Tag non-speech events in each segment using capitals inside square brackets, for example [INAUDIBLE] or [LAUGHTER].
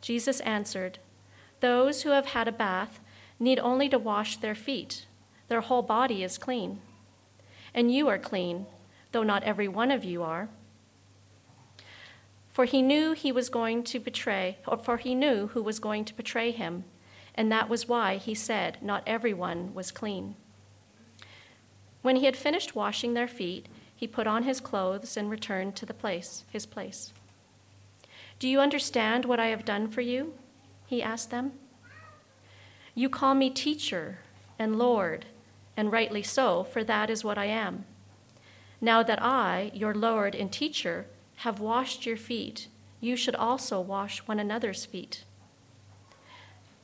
Jesus answered, Those who have had a bath need only to wash their feet. Their whole body is clean. And you are clean, though not every one of you are. For he knew he was going to betray, or for he knew who was going to betray him, and that was why he said, Not everyone was clean. When he had finished washing their feet, he put on his clothes and returned to the place, his place. Do you understand what I have done for you? He asked them. You call me teacher and Lord, and rightly so, for that is what I am. Now that I, your Lord and teacher, have washed your feet, you should also wash one another's feet.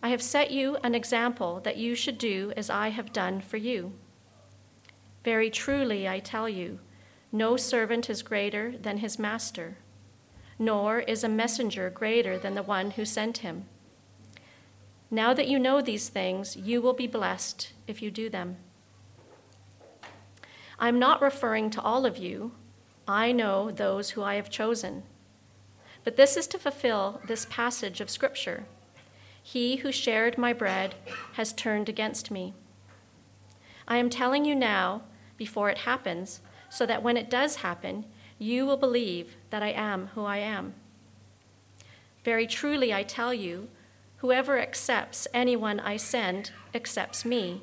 I have set you an example that you should do as I have done for you. Very truly, I tell you, no servant is greater than his master nor is a messenger greater than the one who sent him. Now that you know these things, you will be blessed if you do them. I'm not referring to all of you. I know those who I have chosen. But this is to fulfill this passage of Scripture He who shared my bread has turned against me. I am telling you now, before it happens, so that when it does happen, you will believe that I am who I am. Very truly, I tell you, whoever accepts anyone I send accepts me,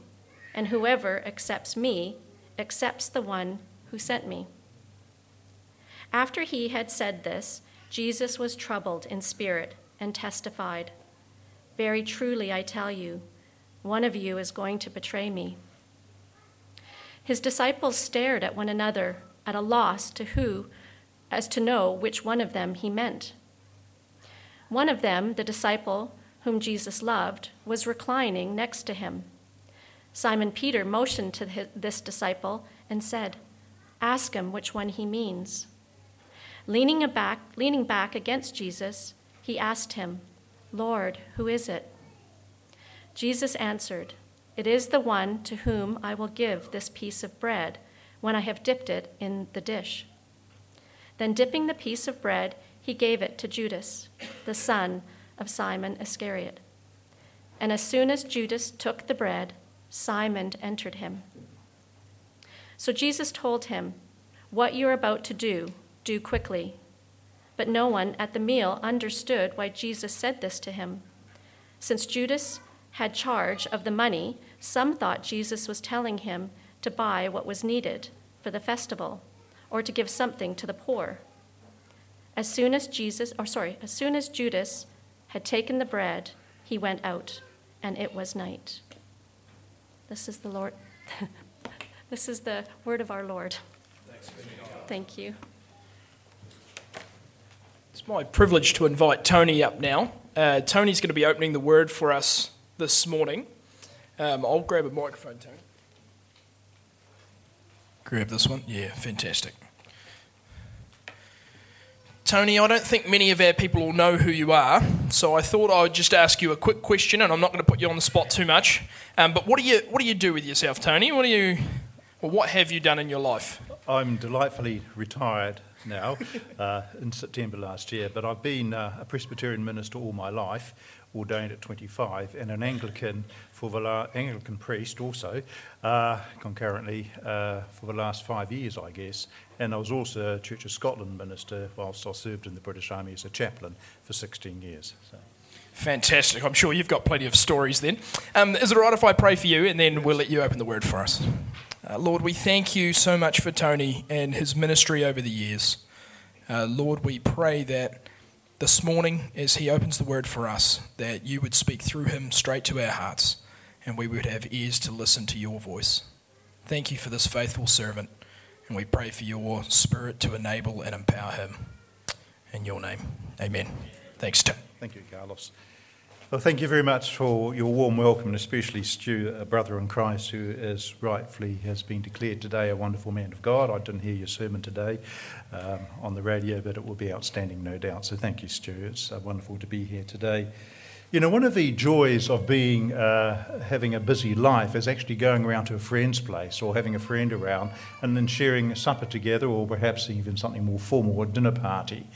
and whoever accepts me accepts the one who sent me. After he had said this, Jesus was troubled in spirit and testified, Very truly, I tell you, one of you is going to betray me. His disciples stared at one another at a loss to who, as to know which one of them he meant. One of them, the disciple whom Jesus loved, was reclining next to him. Simon Peter motioned to this disciple and said, Ask him which one he means. Leaning back, leaning back against Jesus, he asked him, Lord, who is it? Jesus answered, It is the one to whom I will give this piece of bread when I have dipped it in the dish. Then, dipping the piece of bread, he gave it to Judas, the son of Simon Iscariot. And as soon as Judas took the bread, Satan entered him. So Jesus told him, What you are about to do, do quickly. But no one at the meal understood why Jesus said this to him. Since Judas had charge of the money, some thought Jesus was telling him to buy what was needed for the festival or to give something to the poor. As soon as Jesus, or sorry, as soon as Judas had taken the bread, he went out, and it was night. This is the Lord. [LAUGHS] this is the word of our Lord. Thank you. It's my privilege to invite Tony up now. Uh, Tony's going to be opening the word for us this morning. Um, I'll grab a microphone, Tony. Grab this one. Yeah, fantastic. Tony, I don't think many of our people will know who you are, so I thought I would just ask you a quick question, and I'm not going to put you on the spot too much. Um, but what do you what do you do with yourself, Tony? What do you, well, what have you done in your life? I'm delightfully retired now [LAUGHS] uh, in September last year, but I've been uh, a Presbyterian minister all my life, ordained at 25, and an Anglican for the la- Anglican priest also, uh, concurrently uh, for the last five years, I guess. And I was also a Church of Scotland minister whilst I served in the British Army as a chaplain for 16 years. So. Fantastic. I'm sure you've got plenty of stories then. Um, is it all right if I pray for you and then we'll let you open the word for us? Uh, Lord, we thank you so much for Tony and his ministry over the years. Uh, Lord, we pray that this morning, as he opens the word for us, that you would speak through him straight to our hearts and we would have ears to listen to your voice. Thank you for this faithful servant, and we pray for your spirit to enable and empower him. In your name, amen. Thanks, Tim. Thank you, Carlos. Well, thank you very much for your warm welcome, and especially Stu, a brother in Christ, who is rightfully has been declared today a wonderful man of God. I didn't hear your sermon today um, on the radio, but it will be outstanding, no doubt. So thank you, Stu. It's uh, wonderful to be here today. You know, one of the joys of being uh, having a busy life is actually going around to a friend's place or having a friend around and then sharing a supper together, or perhaps even something more formal, a dinner party.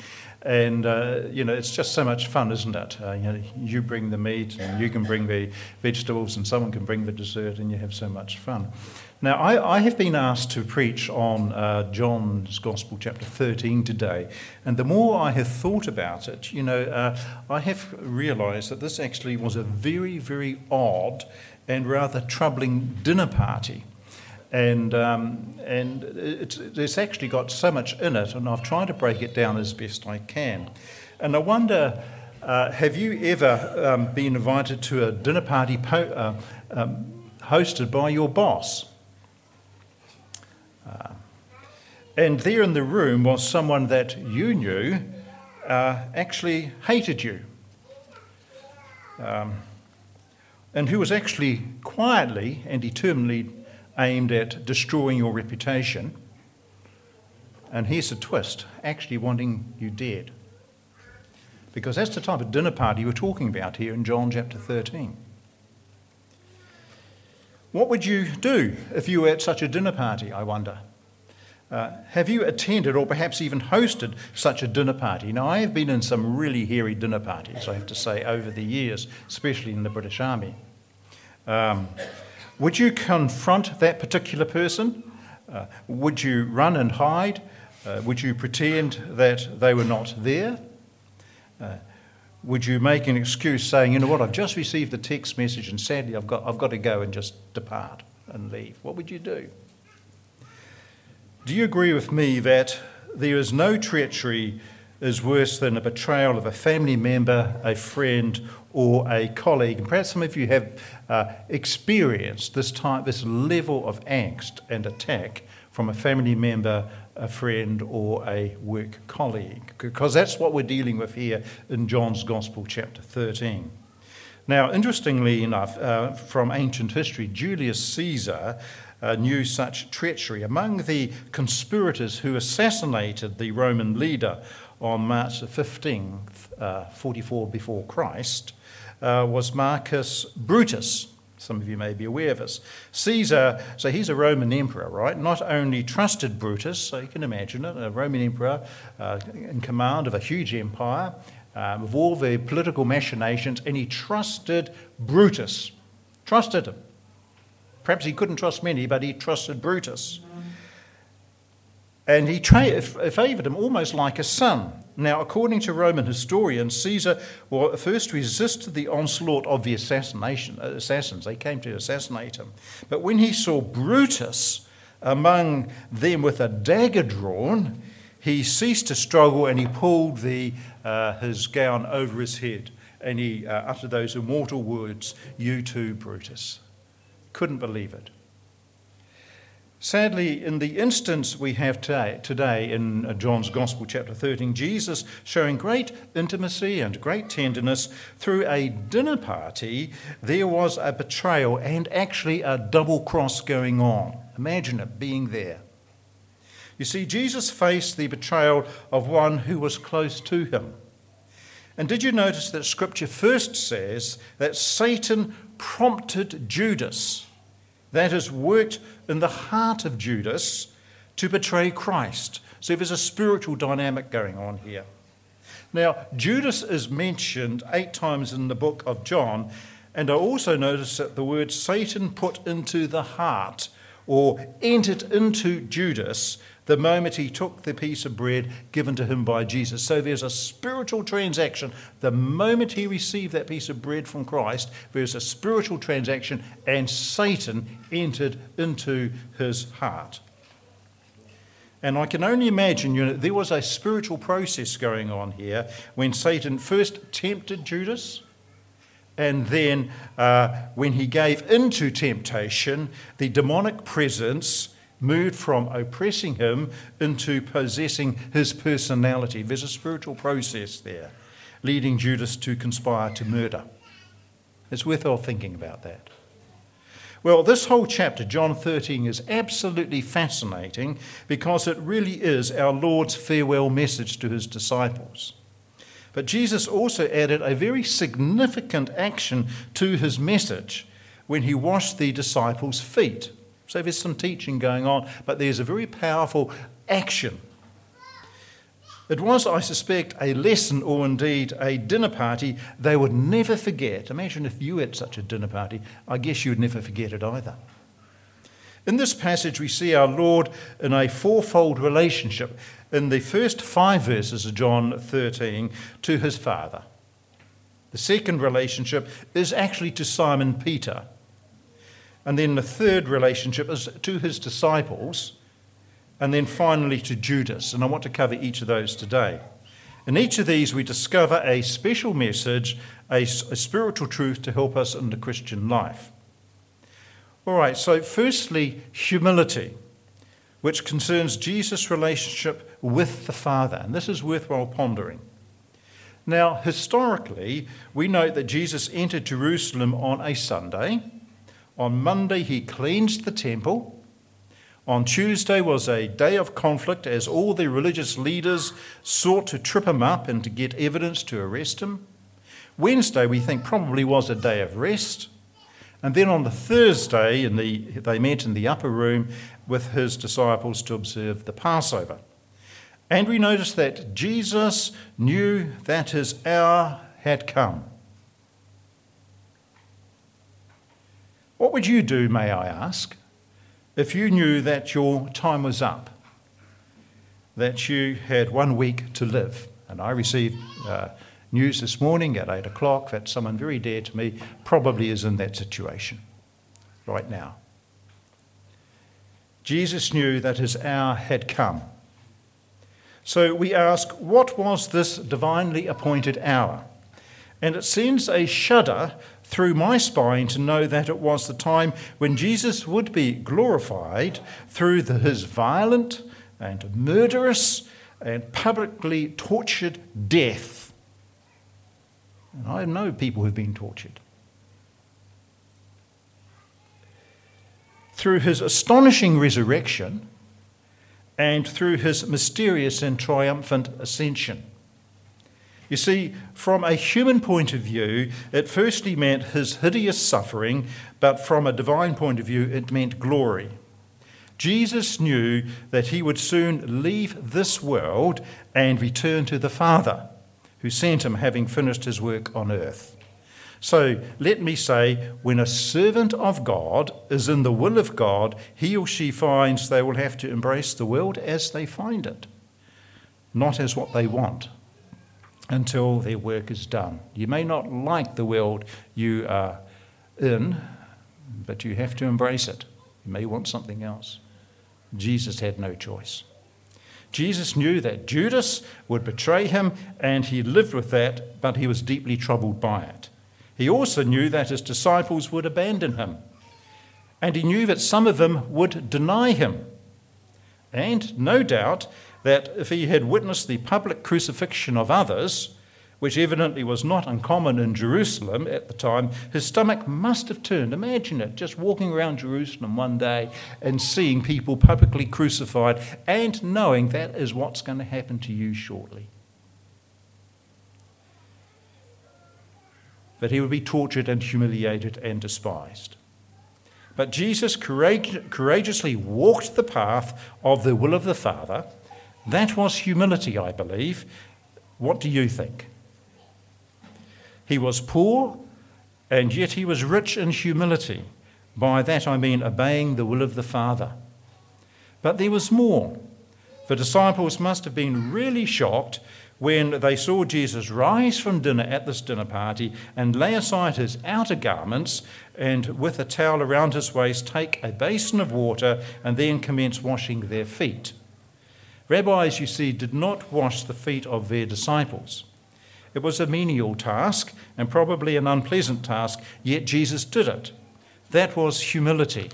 And, uh, you know, it's just so much fun, isn't it? Uh, you, know, you bring the meat and you can bring the vegetables and someone can bring the dessert and you have so much fun. Now, I, I have been asked to preach on uh, John's Gospel, chapter 13, today. And the more I have thought about it, you know, uh, I have realized that this actually was a very, very odd and rather troubling dinner party and um, and it's, it's actually got so much in it, and I've tried to break it down as best I can. And I wonder, uh, have you ever um, been invited to a dinner party po- uh, um, hosted by your boss? Uh, and there in the room was someone that you knew uh, actually hated you. Um, and who was actually quietly and determinedly aimed at destroying your reputation. And here's a twist actually wanting you dead. Because that's the type of dinner party we're talking about here in John chapter 13. What would you do if you were at such a dinner party, I wonder? Uh, have you attended or perhaps even hosted such a dinner party? Now, I have been in some really hairy dinner parties, I have to say, over the years, especially in the British Army. Um, would you confront that particular person? Uh, would you run and hide? Uh, would you pretend that they were not there? Uh, would you make an excuse saying, you know what, I've just received a text message and sadly I've got, I've got to go and just depart and leave? What would you do? Do you agree with me that there is no treachery is worse than a betrayal of a family member, a friend, or a colleague. And perhaps some of you have uh, experienced this type, this level of angst and attack from a family member, a friend, or a work colleague, because that's what we're dealing with here in John's Gospel, chapter 13. Now, interestingly enough, uh, from ancient history, Julius Caesar uh, knew such treachery. Among the conspirators who assassinated the Roman leader on March the 15th, uh, 44 before Christ, uh, was Marcus Brutus. Some of you may be aware of this. Caesar, so he's a Roman emperor, right? Not only trusted Brutus, so you can imagine it, a Roman emperor uh, in command of a huge empire, um, of all the political machinations, and he trusted Brutus. Trusted him. Perhaps he couldn't trust many, but he trusted Brutus. And he tra- favoured him almost like a son. Now, according to Roman historians, Caesar first resisted the onslaught of the assassination, assassins. They came to assassinate him. But when he saw Brutus among them with a dagger drawn, he ceased to struggle and he pulled the, uh, his gown over his head and he uh, uttered those immortal words, You too, Brutus. Couldn't believe it. Sadly, in the instance we have today, in uh, John's Gospel, chapter 13, Jesus showing great intimacy and great tenderness through a dinner party, there was a betrayal and actually a double cross going on. Imagine it being there. You see, Jesus faced the betrayal of one who was close to him. And did you notice that Scripture first says that Satan prompted Judas, that is, worked in the heart of Judas to betray Christ? So there's a spiritual dynamic going on here. Now, Judas is mentioned eight times in the book of John, and I also notice that the word Satan put into the heart or entered into Judas the moment he took the piece of bread given to him by Jesus. So there's a spiritual transaction. The moment he received that piece of bread from Christ, there's a spiritual transaction, and Satan entered into his heart. And I can only imagine, you know, there was a spiritual process going on here when Satan first tempted Judas and then, uh, when he gave into temptation, the demonic presence moved from oppressing him into possessing his personality. There's a spiritual process there, leading Judas to conspire to murder. It's worthwhile thinking about that. Well, this whole chapter, John 13, is absolutely fascinating because it really is our Lord's farewell message to his disciples. But Jesus also added a very significant action to his message when he washed the disciples' feet. So there's some teaching going on, but there's a very powerful action. It was, I suspect, a lesson or indeed a dinner party they would never forget. Imagine if you had such a dinner party. I guess you'd never forget it either. In this passage, we see our Lord in a fourfold relationship in the first five verses of John 13 to his Father. The second relationship is actually to Simon Peter. And then the third relationship is to his disciples. And then finally to Judas. And I want to cover each of those today. In each of these, we discover a special message, a, a spiritual truth to help us in the Christian life. All right, so firstly, humility, which concerns Jesus' relationship with the Father. And this is worthwhile pondering. Now, historically, we note that Jesus entered Jerusalem on a Sunday. On Monday, he cleansed the temple. On Tuesday was a day of conflict as all the religious leaders sought to trip him up and to get evidence to arrest him. Wednesday, we think, probably was a day of rest. And then on the Thursday, in the, they met in the upper room with his disciples to observe the Passover. And we notice that Jesus knew that his hour had come. What would you do, may I ask, if you knew that your time was up, that you had one week to live? And I received uh, news this morning at 8 o'clock that someone very dear to me probably is in that situation right now. Jesus knew that his hour had come. So we ask, what was this divinely appointed hour? And it sends a shudder through my spine to know that it was the time when Jesus would be glorified through the, his violent and murderous and publicly tortured death and I know people who've been tortured. Through his astonishing resurrection and through his mysterious and triumphant ascension. You see, from a human point of view, it firstly meant his hideous suffering, but from a divine point of view, it meant glory. Jesus knew that he would soon leave this world and return to the Father who sent him, having finished his work on earth. So let me say, when a servant of God is in the will of God, he or she finds they will have to embrace the world as they find it, not as what they want, until their work is done. You may not like the world you are in, but you have to embrace it. You may want something else. Jesus had no choice. Jesus knew that Judas would betray him, and he lived with that, but he was deeply troubled by it. He also knew that his disciples would abandon him, and he knew that some of them would deny him. And no doubt that if he had witnessed the public crucifixion of others, which evidently was not uncommon in Jerusalem at the time, his stomach must have turned. Imagine it, just walking around Jerusalem one day and seeing people publicly crucified and knowing that is what's going to happen to you shortly. that he would be tortured and humiliated and despised. But Jesus courageously walked the path of the will of the Father. That was humility, I believe. What do you think? He was poor, and yet he was rich in humility. By that I mean obeying the will of the Father. But there was more. The disciples must have been really shocked when they saw Jesus rise from dinner at this dinner party and lay aside his outer garments and, with a towel around his waist, take a basin of water and then commence washing their feet. Rabbis, you see, did not wash the feet of their disciples. It was a menial task and probably an unpleasant task, yet Jesus did it. That was humility.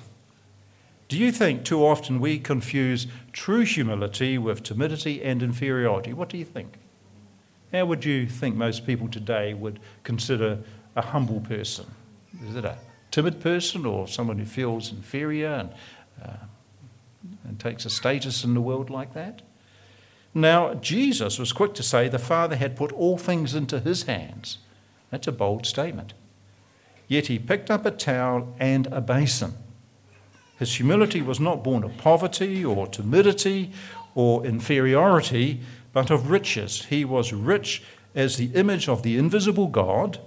Do you think too often we confuse true humility with timidity and inferiority? What do you think? How would you think most people today would consider a humble person? Is it a timid person or someone who feels inferior and, uh, and takes a status in the world like that? Now, Jesus was quick to say the Father had put all things into his hands. That's a bold statement. Yet he picked up a towel and a basin. His humility was not born of poverty or timidity or inferiority, but of riches. He was rich as the image of the invisible God.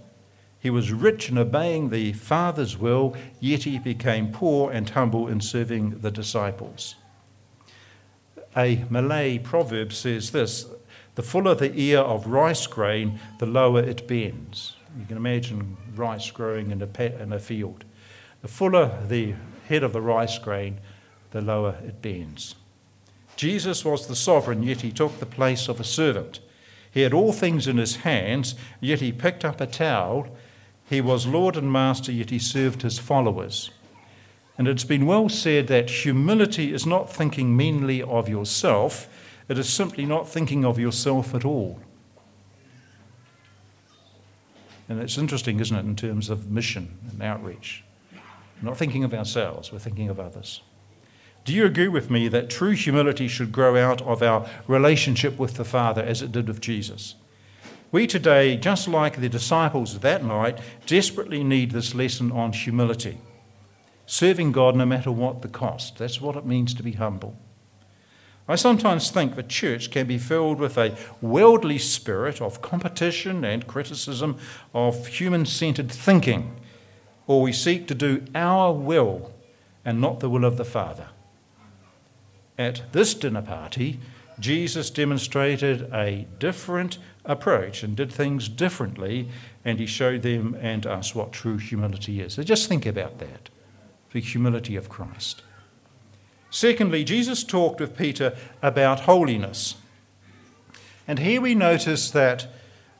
He was rich in obeying the Father's will, yet he became poor and humble in serving the disciples. A Malay proverb says this the fuller the ear of rice grain, the lower it bends. You can imagine rice growing in a, in a field. The fuller the head of the rice grain, the lower it bends. Jesus was the sovereign, yet he took the place of a servant. He had all things in his hands, yet he picked up a towel. He was Lord and Master, yet he served his followers. And it's been well said that humility is not thinking meanly of yourself, it is simply not thinking of yourself at all. And it's interesting, isn't it, in terms of mission and outreach? We're not thinking of ourselves, we're thinking of others. Do you agree with me that true humility should grow out of our relationship with the Father as it did with Jesus? We today, just like the disciples that night, desperately need this lesson on humility. Serving God no matter what the cost. That's what it means to be humble. I sometimes think the church can be filled with a worldly spirit of competition and criticism, of human centered thinking, or we seek to do our will and not the will of the Father. At this dinner party, Jesus demonstrated a different approach and did things differently, and he showed them and us what true humility is. So just think about that the humility of Christ. Secondly, Jesus talked with Peter about holiness. And here we notice that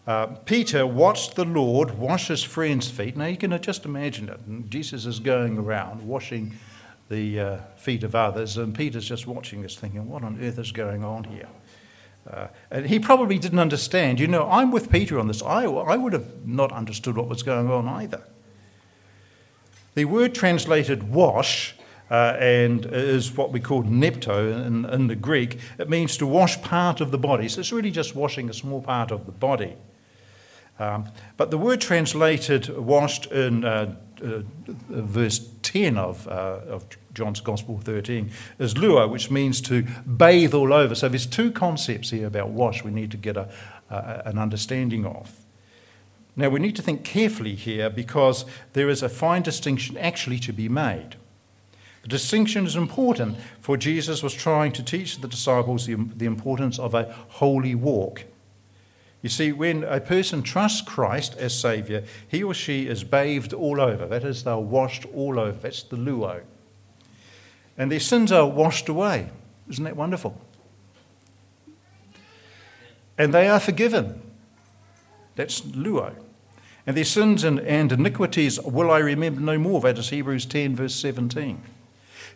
uh, Peter watched the Lord wash his friend's feet. Now you can just imagine it. Jesus is going around washing the uh, feet of others, and Peter's just watching this, thinking, what on earth is going on here? Uh, and he probably didn't understand. You know, I'm with Peter on this. I, I would have not understood what was going on either. The word translated wash uh, and is what we call nepto in, in, the Greek. It means to wash part of the body. So it's really just washing a small part of the body. Um, but the word translated washed in uh, uh, verse 10 of, uh, of John's Gospel 13 is luo, which means to bathe all over. So there's two concepts here about wash we need to get a, an understanding of. Now we need to think carefully here because there is a fine distinction actually to be made. The distinction is important, for Jesus was trying to teach the disciples the, the importance of a holy walk. You see, when a person trusts Christ as Saviour, he or she is bathed all over. That is, they're washed all over. That's the luo. And their sins are washed away. Isn't that wonderful? And they are forgiven. That's luo. And their sins and, and iniquities will I remember no more. That is Hebrews 10, verse 17.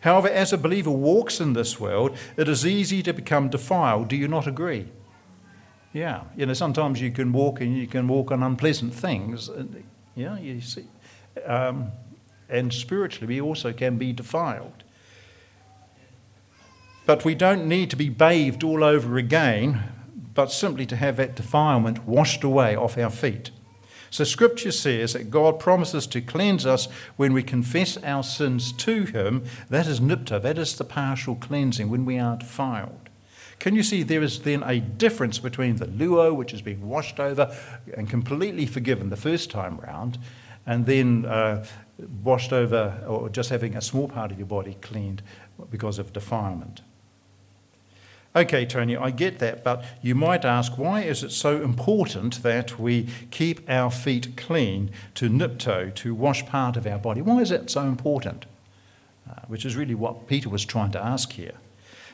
However, as a believer walks in this world, it is easy to become defiled. Do you not agree? Yeah, you know, sometimes you can walk and you can walk on unpleasant things. Yeah, you see. Um, and spiritually, we also can be defiled. But we don't need to be bathed all over again, but simply to have that defilement washed away off our feet. So, Scripture says that God promises to cleanse us when we confess our sins to Him. That is nipto, that is the partial cleansing, when we are defiled. Can you see there is then a difference between the luo, which has been washed over and completely forgiven the first time round, and then uh, washed over or just having a small part of your body cleaned because of defilement? Okay, Tony, I get that, but you might ask why is it so important that we keep our feet clean to nipto, to wash part of our body? Why is that so important? Uh, which is really what Peter was trying to ask here.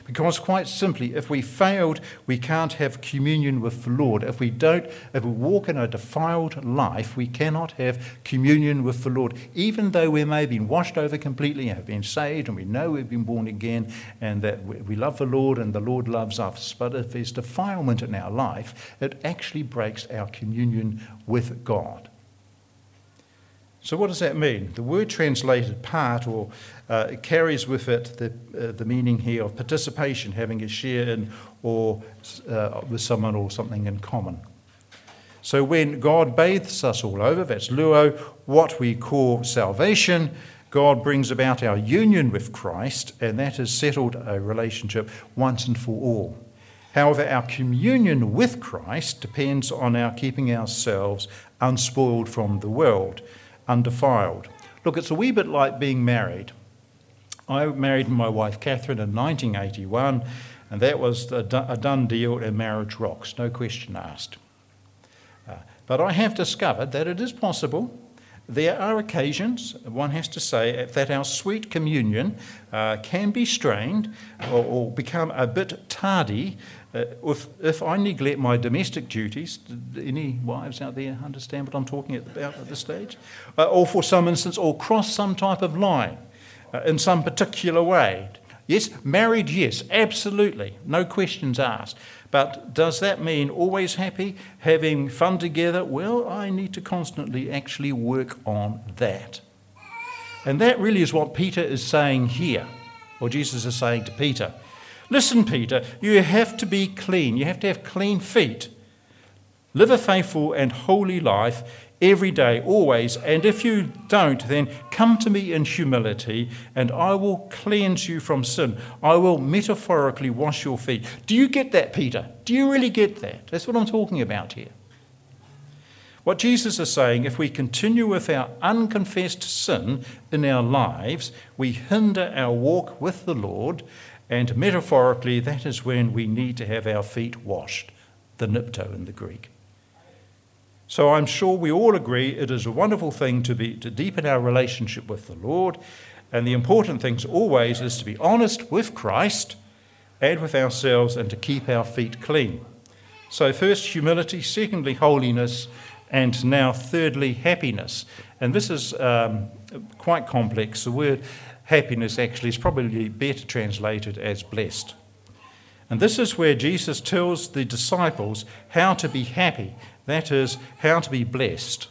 Because, quite simply, if we failed, we can't have communion with the Lord. If we don't, if we walk in a defiled life, we cannot have communion with the Lord. Even though we may have been washed over completely and have been saved, and we know we've been born again, and that we love the Lord and the Lord loves us. But if there's defilement in our life, it actually breaks our communion with God. So, what does that mean? The word translated part or uh, carries with it the, uh, the meaning here of participation, having a share in or uh, with someone or something in common. So, when God bathes us all over, that's luo, what we call salvation, God brings about our union with Christ, and that has settled a relationship once and for all. However, our communion with Christ depends on our keeping ourselves unspoiled from the world undefiled. Look, it's a wee bit like being married. I married my wife Catherine in 1981, and that was a done deal and marriage rocks, no question asked. Uh, but I have discovered that it is possible. There are occasions, one has to say, that our sweet communion uh, can be strained or, or, become a bit tardy uh, if, if I neglect my domestic duties, any wives out there understand what I'm talking about at this stage? Uh, or for some instance, or cross some type of line uh, in some particular way. Yes, married, yes, absolutely, no questions asked. But does that mean always happy, having fun together? Well, I need to constantly actually work on that. And that really is what Peter is saying here, or Jesus is saying to Peter. Listen, Peter, you have to be clean. You have to have clean feet. Live a faithful and holy life every day, always. And if you don't, then come to me in humility, and I will cleanse you from sin. I will metaphorically wash your feet. Do you get that, Peter? Do you really get that? That's what I'm talking about here. What Jesus is saying, if we continue with our unconfessed sin in our lives, we hinder our walk with the Lord and metaphorically, that is when we need to have our feet washed, the nipto in the Greek. So I'm sure we all agree it is a wonderful thing to, be, to deepen our relationship with the Lord. And the important thing always is to be honest with Christ and with ourselves and to keep our feet clean. So, first, humility, secondly, holiness, and now, thirdly, happiness. And this is um, quite complex. The word happiness actually is probably better translated as blessed. And this is where Jesus tells the disciples how to be happy, that is, how to be blessed.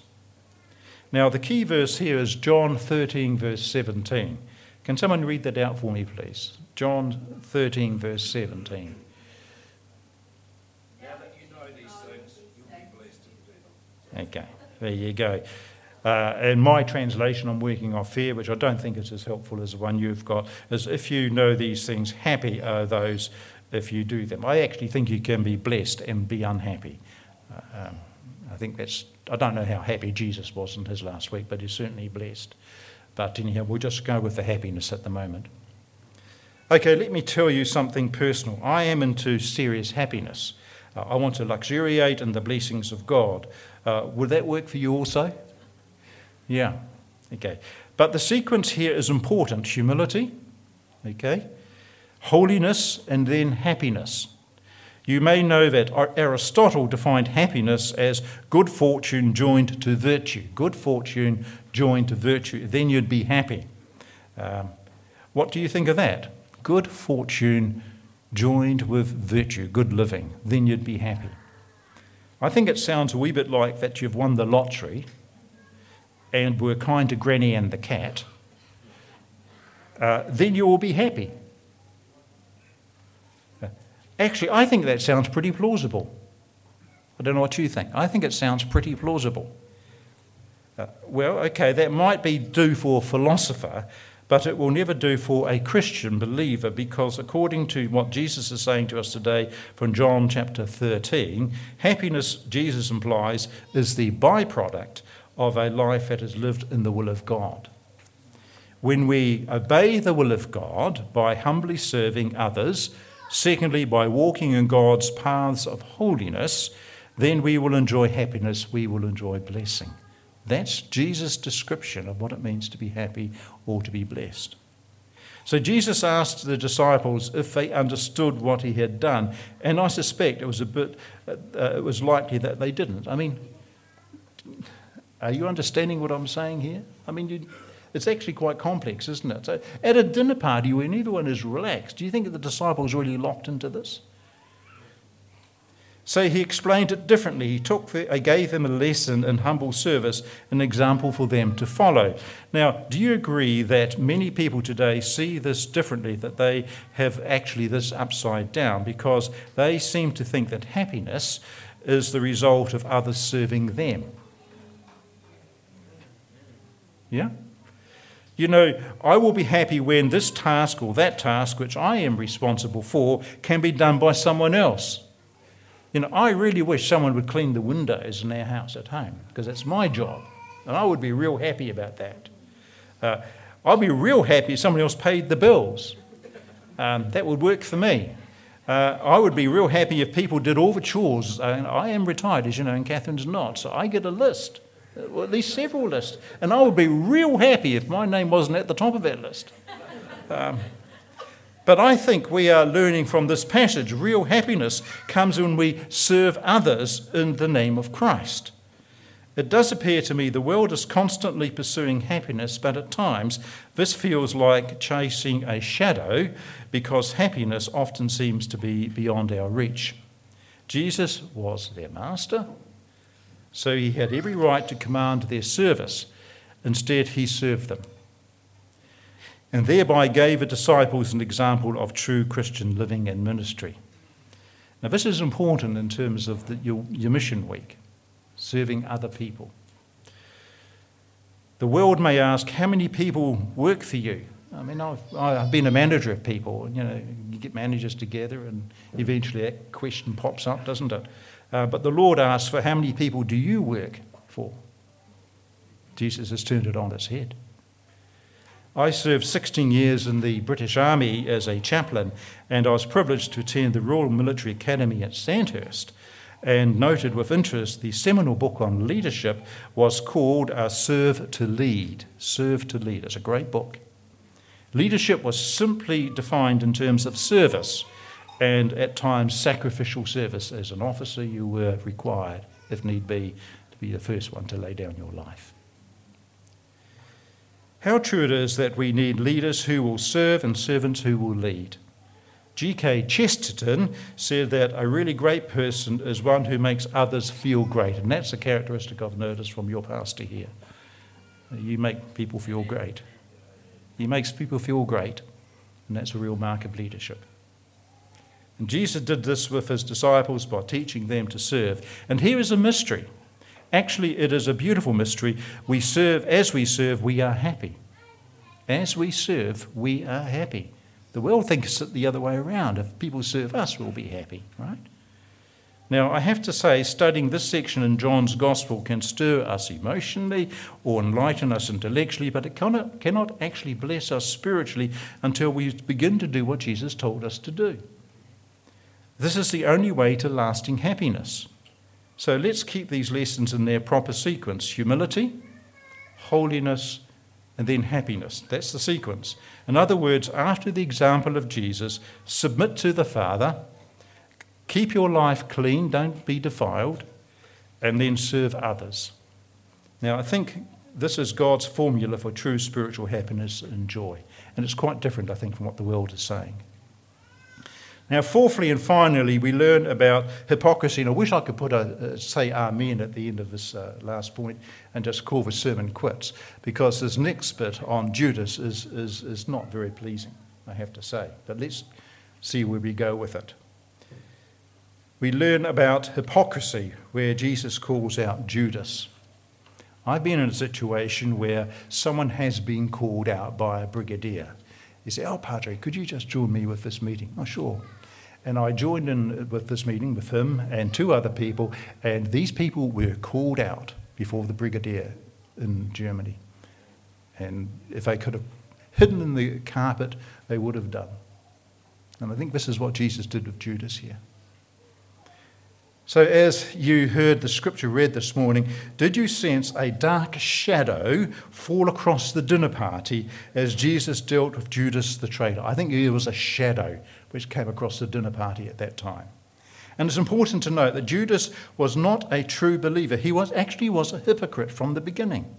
Now, the key verse here is John 13, verse 17. Can someone read that out for me, please? John 13, verse 17. Okay, there you go. Uh, in my translation, I'm working off here, which I don't think is as helpful as the one you've got, is if you know these things, happy are those if you do them. I actually think you can be blessed and be unhappy. Uh, um, I think that's, I don't know how happy Jesus was in his last week, but he's certainly blessed. But anyhow, we'll just go with the happiness at the moment. Okay, let me tell you something personal. I am into serious happiness. Uh, I want to luxuriate in the blessings of God. Uh, would that work for you also? Yeah, okay. But the sequence here is important humility, okay, holiness, and then happiness. You may know that Aristotle defined happiness as good fortune joined to virtue. Good fortune joined to virtue. Then you'd be happy. Um, what do you think of that? Good fortune joined with virtue, good living. Then you'd be happy. I think it sounds a wee bit like that you've won the lottery and were kind to Granny and the cat, uh, then you will be happy. Actually, I think that sounds pretty plausible. I don't know what you think. I think it sounds pretty plausible. Uh, well, okay, that might be do for a philosopher, but it will never do for a Christian believer because, according to what Jesus is saying to us today from John chapter 13, happiness, Jesus implies, is the byproduct of a life that is lived in the will of God. When we obey the will of God by humbly serving others, secondly, by walking in God's paths of holiness, then we will enjoy happiness, we will enjoy blessing. That's Jesus' description of what it means to be happy or to be blessed. So Jesus asked the disciples if they understood what he had done, and I suspect it was a bit, uh, it was likely that they didn't. I mean, are you understanding what I'm saying here? I mean, you, it's actually quite complex, isn't it? So at a dinner party when everyone is relaxed, do you think that the disciples really locked into this? So he explained it differently. He took the, I gave them a lesson in humble service, an example for them to follow. Now, do you agree that many people today see this differently, that they have actually this upside down, because they seem to think that happiness is the result of others serving them? Yeah? You know, I will be happy when this task or that task, which I am responsible for, can be done by someone else. You know, I really wish someone would clean the windows in our house at home because it's my job. And I would be real happy about that. Uh, I'd be real happy if someone else paid the bills. Um, that would work for me. Uh, I would be real happy if people did all the chores. I am retired, as you know, and Catherine's not, so I get a list, uh, at least several lists. And I would be real happy if my name wasn't at the top of that list. Um, but I think we are learning from this passage real happiness comes when we serve others in the name of Christ. It does appear to me the world is constantly pursuing happiness, but at times this feels like chasing a shadow because happiness often seems to be beyond our reach. Jesus was their master, so he had every right to command their service. Instead, he served them and thereby gave the disciples an example of true Christian living and ministry. Now, this is important in terms of the, your, your mission week, serving other people. The world may ask, how many people work for you? I mean, I've, I've been a manager of people. You know, you get managers together, and eventually that question pops up, doesn't it? Uh, but the Lord asks, for how many people do you work for? Jesus has turned it on its head. I served 16 years in the British Army as a chaplain, and I was privileged to attend the Royal Military Academy at Sandhurst. And noted with interest, the seminal book on leadership was called uh, Serve to Lead. Serve to Lead. It's a great book. Leadership was simply defined in terms of service, and at times sacrificial service. As an officer, you were required, if need be, to be the first one to lay down your life. How true it is that we need leaders who will serve and servants who will lead. G.K. Chesterton said that a really great person is one who makes others feel great, and that's a characteristic I've noticed from your pastor here. You make people feel great. He makes people feel great, and that's a real mark of leadership. And Jesus did this with his disciples by teaching them to serve. And here is a mystery. Actually, it is a beautiful mystery. We serve, as we serve, we are happy. As we serve, we are happy. The world thinks it the other way around. If people serve us, we'll be happy, right? Now, I have to say, studying this section in John's Gospel can stir us emotionally or enlighten us intellectually, but it cannot, cannot actually bless us spiritually until we begin to do what Jesus told us to do. This is the only way to lasting happiness. So let's keep these lessons in their proper sequence humility, holiness, and then happiness. That's the sequence. In other words, after the example of Jesus, submit to the Father, keep your life clean, don't be defiled, and then serve others. Now, I think this is God's formula for true spiritual happiness and joy. And it's quite different, I think, from what the world is saying. Now, fourthly and finally, we learn about hypocrisy. And I wish I could put a, a say Amen at the end of this uh, last point and just call the sermon quits, because this next bit on Judas is, is, is not very pleasing, I have to say. But let's see where we go with it. We learn about hypocrisy, where Jesus calls out Judas. I've been in a situation where someone has been called out by a brigadier. He said, Oh, Padre, could you just join me with this meeting? Oh, sure. And I joined in with this meeting with him and two other people, and these people were called out before the brigadier in Germany. And if they could have hidden in the carpet, they would have done. And I think this is what Jesus did with Judas here. So, as you heard the scripture read this morning, did you sense a dark shadow fall across the dinner party as Jesus dealt with Judas the traitor? I think there was a shadow which came across the dinner party at that time. And it's important to note that Judas was not a true believer. He was actually was a hypocrite from the beginning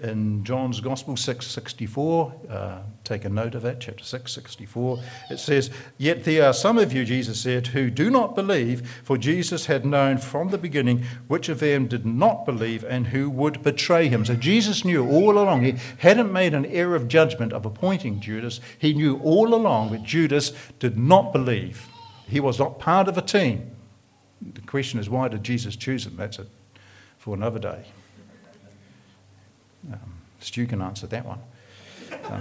in John's Gospel 664, uh, take a note of that, chapter 664, it says, Yet there are some of you, Jesus said, who do not believe, for Jesus had known from the beginning which of them did not believe and who would betray him. So Jesus knew all along, he hadn't made an error of judgment of appointing Judas, he knew all along that Judas did not believe. He was not part of a team. The question is, why did Jesus choose him? That's it for another day. Um, Stu can answer that one. Uh,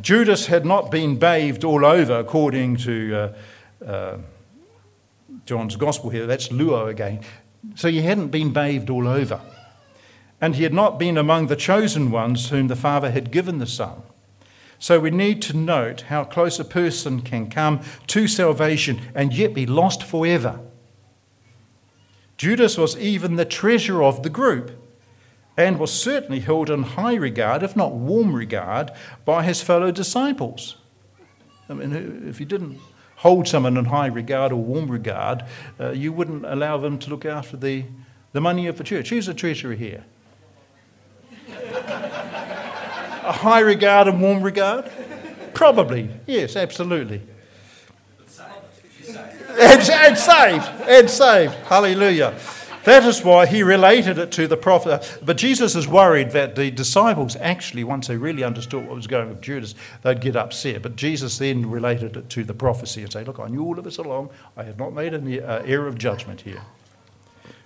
Judas had not been bathed all over, according to uh, uh, John's Gospel here. That's louo again. So he hadn't been bathed all over. And he had not been among the chosen ones whom the Father had given the Son. So we need to note how close a person can come to salvation and yet be lost forever. Judas was even the treasurer of the group and was certainly held in high regard, if not warm regard, by his fellow disciples. I mean, if you didn't hold someone in high regard or warm regard, uh, you wouldn't allow them to look after the, the money of the church. Who's the treasurer here? A high regard and warm regard? Probably, yes, absolutely. And, saved, and saved. Hallelujah. That is why he related it to the prophet. But Jesus is worried that the disciples actually, once they really understood what was going on with Judas, they'd get upset. But Jesus then related it to the prophecy and say, Look, I knew all of this along. I have not made an uh, error of judgment here.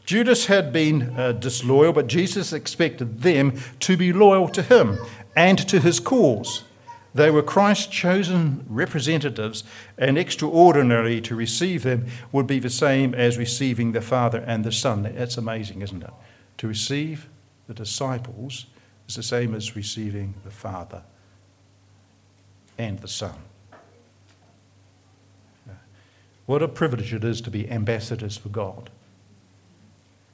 Judas had been uh, disloyal, but Jesus expected them to be loyal to him and to his cause. They were Christ's chosen representatives, and extraordinary to receive them would be the same as receiving the Father and the Son. That's amazing, isn't it? To receive the disciples is the same as receiving the Father and the Son. What a privilege it is to be ambassadors for God.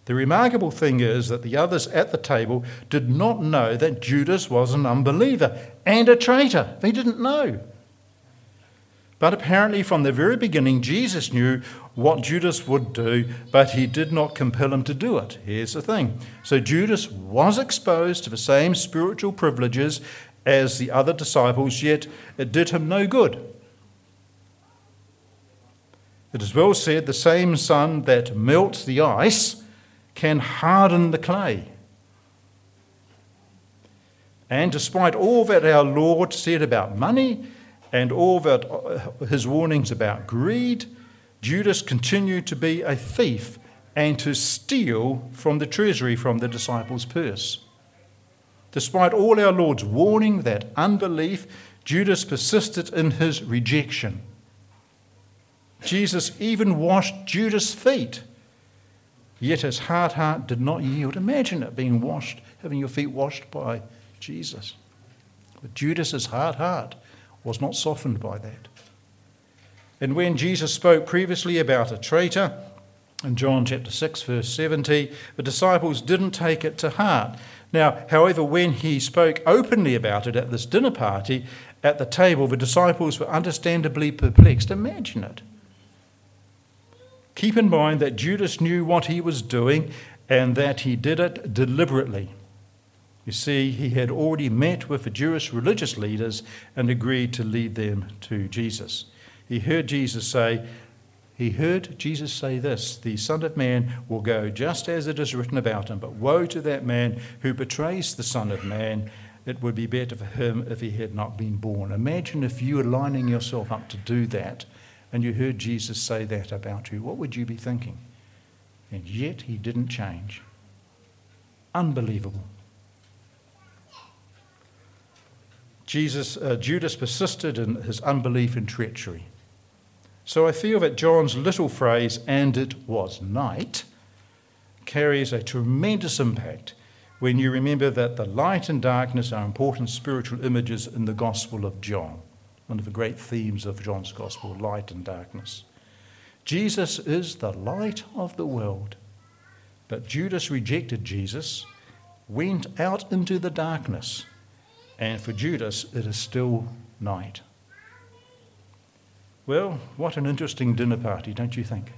The remarkable thing is that the others at the table did not know that Judas was an unbeliever and a traitor. They didn't know. But apparently, from the very beginning, Jesus knew what Judas would do, but he did not compel him to do it. Here's the thing. So, Judas was exposed to the same spiritual privileges as the other disciples, yet it did him no good. It is well said the same sun that melts the ice can harden the clay. And despite all that our Lord said about money and all that uh, his warnings about greed, Judas continued to be a thief and to steal from the treasury from the disciples' purse. Despite all our Lord's warning that unbelief, Judas persisted in his rejection. Jesus even washed Judas' feet Yet his hard heart did not yield. Imagine it being washed, having your feet washed by Jesus. But Judas's hard heart was not softened by that. And when Jesus spoke previously about a traitor, in John chapter 6, verse 70, the disciples didn't take it to heart. Now, however, when he spoke openly about it at this dinner party at the table, the disciples were understandably perplexed. Imagine it. Keep in mind that Judas knew what he was doing and that he did it deliberately. You see, he had already met with the Jewish religious leaders and agreed to lead them to Jesus. He heard Jesus say, he heard Jesus say this The Son of Man will go just as it is written about him, but woe to that man who betrays the Son of Man. It would be better for him if he had not been born. Imagine if you were lining yourself up to do that and you heard Jesus say that about you, what would you be thinking? And yet he didn't change. Unbelievable. Jesus, uh, Judas persisted in his unbelief and treachery. So I feel that John's little phrase, and it was night, carries a tremendous impact when you remember that the light and darkness are important spiritual images in the Gospel of John, one of the great themes of John's Gospel light and darkness. Jesus is the light of the world. But Judas rejected Jesus, went out into the darkness, and for Judas it is still night. Well, what an interesting dinner party, don't you think?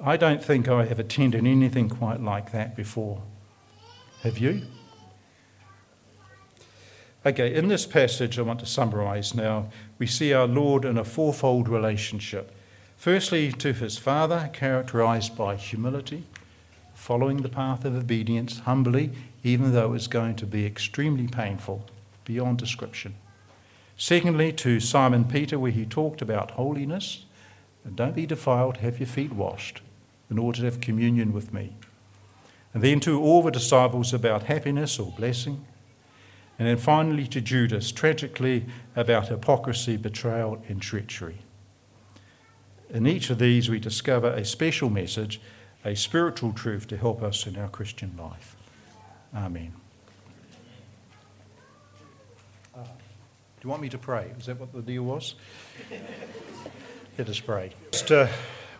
I don't think I have attended anything quite like that before. Have you? Okay, in this passage, I want to summarize now. We see our Lord in a fourfold relationship. Firstly, to his Father, characterized by humility, following the path of obedience humbly, even though it's going to be extremely painful, beyond description. Secondly, to Simon Peter, where he talked about holiness. and Don't be defiled, have your feet washed in order to have communion with me. And then to all the disciples about happiness or blessing. And then finally to Judas, tragically about hypocrisy, betrayal, and treachery. In each of these, we discover a special message, a spiritual truth to help us in our Christian life. Amen. Uh, do you want me to pray? Is that what the deal was? [LAUGHS] Let us pray. Just, uh,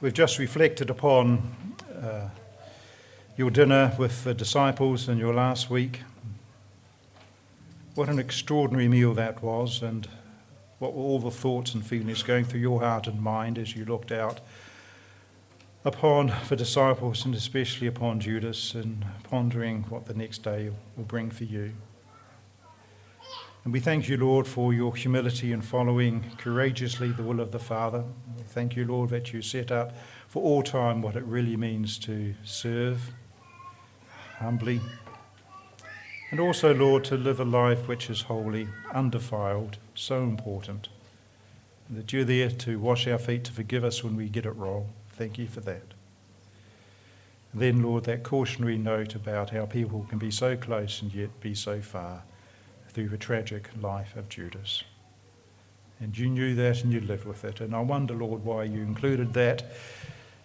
we've just reflected upon uh, your dinner with the disciples in your last week. What an extraordinary meal that was, and what were all the thoughts and feelings going through your heart and mind as you looked out upon the disciples and especially upon Judas and pondering what the next day will bring for you. And we thank you, Lord, for your humility in following courageously the will of the Father. We thank you, Lord, that you set out for all time what it really means to serve humbly. And also, Lord, to live a life which is holy, undefiled, so important. And that you're there to wash our feet, to forgive us when we get it wrong. Thank you for that. And then, Lord, that cautionary note about how people can be so close and yet be so far through the tragic life of Judas. And you knew that and you lived with it. And I wonder, Lord, why you included that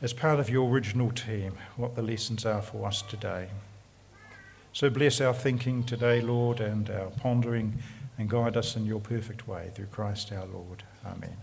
as part of your original team, what the lessons are for us today. So bless our thinking today, Lord, and our pondering, and guide us in your perfect way through Christ our Lord. Amen.